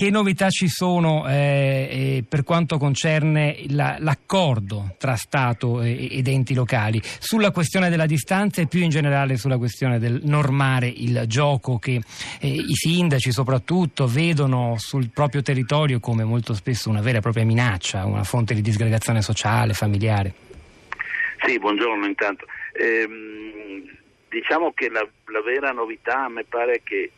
Che novità ci sono eh, per quanto concerne la, l'accordo tra Stato ed enti locali sulla questione della distanza e più in generale sulla questione del normare il gioco che eh, i sindaci soprattutto vedono sul proprio territorio come molto spesso una vera e propria minaccia, una fonte di disgregazione sociale, familiare? Sì, buongiorno intanto. Ehm, diciamo che la, la vera novità a me pare che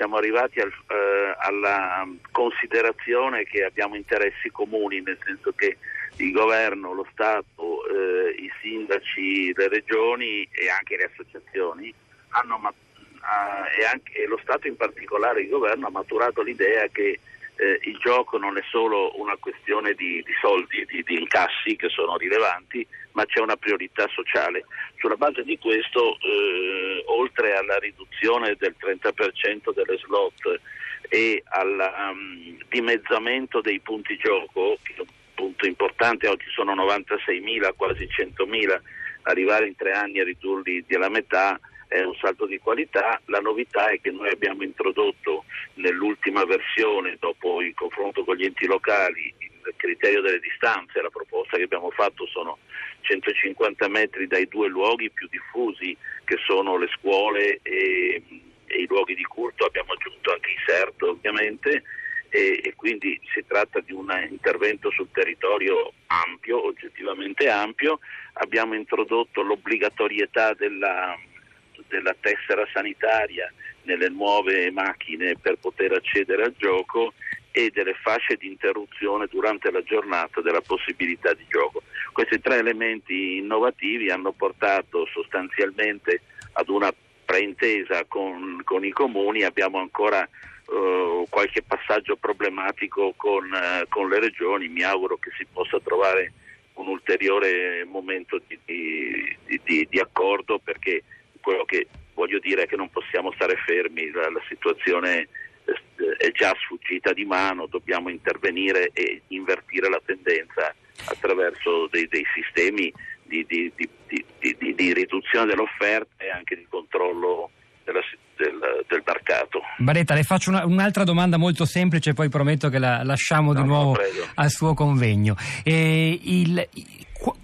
siamo arrivati al, eh, alla considerazione che abbiamo interessi comuni, nel senso che il governo, lo Stato, eh, i sindaci, le regioni e anche le associazioni hanno, uh, e, anche, e, lo Stato in particolare, il governo, ha maturato l'idea che eh, il gioco non è solo una questione di, di soldi, di, di, incassi che sono rilevanti, ma c'è una priorità sociale. Sulla base di questo, eh, oltre alla riduzione del 30% delle slot e al um, dimezzamento dei punti gioco, che è un punto importante, oggi sono 96.000, quasi 100.000, arrivare in tre anni a ridurli della metà, è un salto di qualità. La novità è che noi abbiamo introdotto nell'ultima versione, dopo il confronto con gli enti locali, il criterio delle distanze. La proposta che abbiamo fatto sono 150 metri dai due luoghi più diffusi, che sono le scuole e, e i luoghi di culto. Abbiamo aggiunto anche i CERT, ovviamente. E, e, quindi si tratta di un intervento sul territorio ampio, oggettivamente ampio. Abbiamo introdotto l'obbligatorietà della, della tessera sanitaria nelle nuove macchine per poter accedere al gioco e delle fasce di interruzione durante la giornata della possibilità di gioco. Questi tre elementi innovativi hanno portato sostanzialmente ad una preintesa con, con i comuni, abbiamo ancora uh, qualche passaggio problematico con, uh, con, le regioni, mi auguro che si possa trovare un ulteriore momento di, di, di, di accordo perché quello che voglio dire è che non possiamo stare fermi, la, la situazione eh, è già sfuggita di mano, dobbiamo intervenire e invertire la tendenza attraverso dei, dei sistemi di, di, di, di, riduzione dell'offerta e anche di controllo della, del, del, mercato. Baretta, le faccio una, un'altra domanda molto semplice, poi prometto che la lasciamo no, di nuovo no, al suo convegno. Eh, il,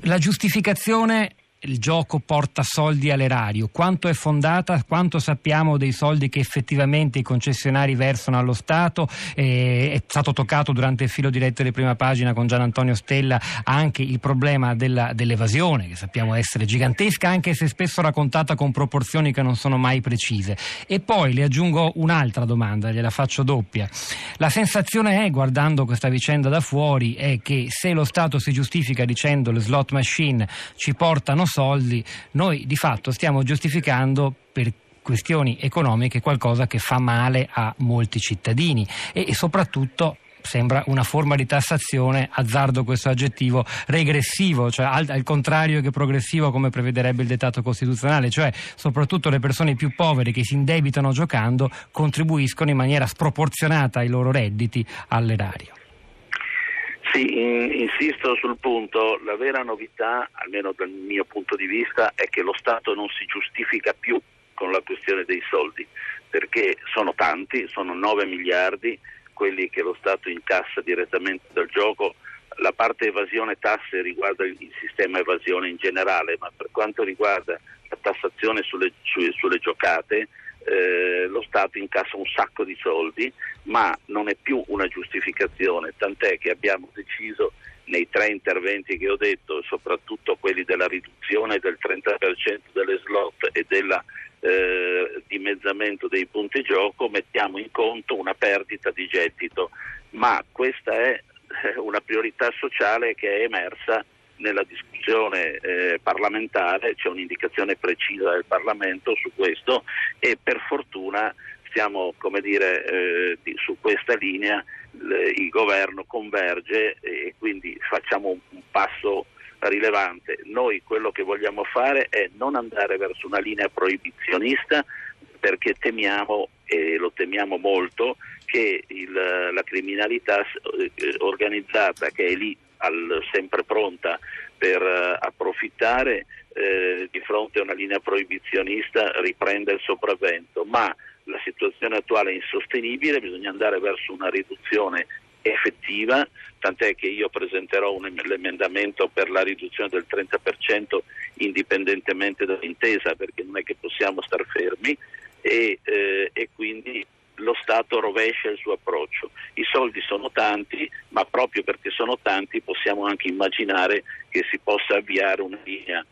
la giustificazione il gioco porta soldi all'erario, quanto è fondata, quanto sappiamo dei soldi che effettivamente i concessionari versano allo Stato, eh, è stato toccato durante il filo diretto di prima pagina con Gian Antonio Stella anche il problema della, dell'evasione che sappiamo essere gigantesca anche se spesso raccontata con proporzioni che non sono mai precise. E poi le aggiungo un'altra domanda, gliela faccio doppia. La sensazione è, guardando questa vicenda da fuori, è che se lo Stato si giustifica dicendo le slot machine ci portano soldi, noi di fatto stiamo giustificando per questioni economiche qualcosa che fa male a molti cittadini e, e soprattutto sembra una forma di tassazione, azzardo questo aggettivo, regressivo, cioè al, al, contrario che progressivo come prevederebbe il dettato costituzionale, cioè soprattutto le persone più povere che si indebitano giocando contribuiscono in maniera sproporzionata ai loro redditi all'erario. Sì, in, insisto sul punto, la vera novità, almeno dal mio punto di vista, è che lo Stato non si giustifica più con la questione dei soldi, perché sono tanti, sono 9 miliardi quelli che lo Stato incassa direttamente dal gioco. La parte evasione tasse riguarda il sistema evasione in generale, ma per quanto riguarda la tassazione sulle, sulle, sulle giocate, eh, lo Stato incassa un sacco di soldi, ma non è più una giustificazione, tant'è che abbiamo deciso nei tre interventi che ho detto, soprattutto quelli della riduzione del 30% delle slot e del eh, dimezzamento dei punti gioco, mettiamo in conto una perdita di gettito, ma questa è eh, una priorità sociale che è emersa nella discussione eh, parlamentare, c'è un'indicazione precisa del Parlamento su questo e per fortuna stiamo come dire, eh, su questa linea, le, il governo converge e quindi facciamo un, un passo rilevante. Noi quello che vogliamo fare è non andare verso una linea proibizionista perché temiamo, e lo temiamo molto, che il, la criminalità eh, organizzata che è lì al, sempre pronta per uh, approfittare eh, di fronte a una linea proibizionista riprenda il sopravvento, ma la situazione attuale è insostenibile, bisogna andare verso una riduzione effettiva, tant'è che io presenterò un emendamento per la riduzione del 30% indipendentemente dall'intesa, perché non è che possiamo star fermi e, eh, e quindi lo Stato rovescia il suo approccio. I soldi sono tanti, ma proprio perché sono tanti possiamo anche immaginare che si possa avviare una linea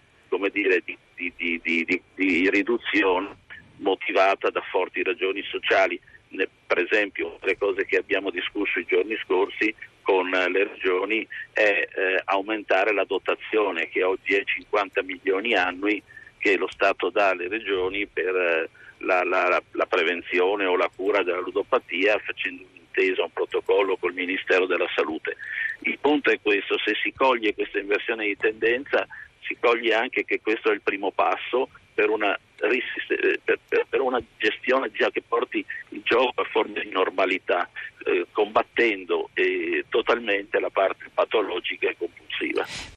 dire, di, di, di, di riduzione motivata da forti ragioni sociali per esempio le cose che abbiamo discusso i giorni scorsi con le regioni è eh, aumentare la dotazione che oggi è 50 milioni annui che lo Stato dà alle regioni per eh, la, la, la, prevenzione o la cura della ludopatia facendo un'intesa, un protocollo col Ministero della Salute. Il punto è questo, se si coglie questa inversione di tendenza si coglie anche che questo è il primo passo per una, per, per, una gestione che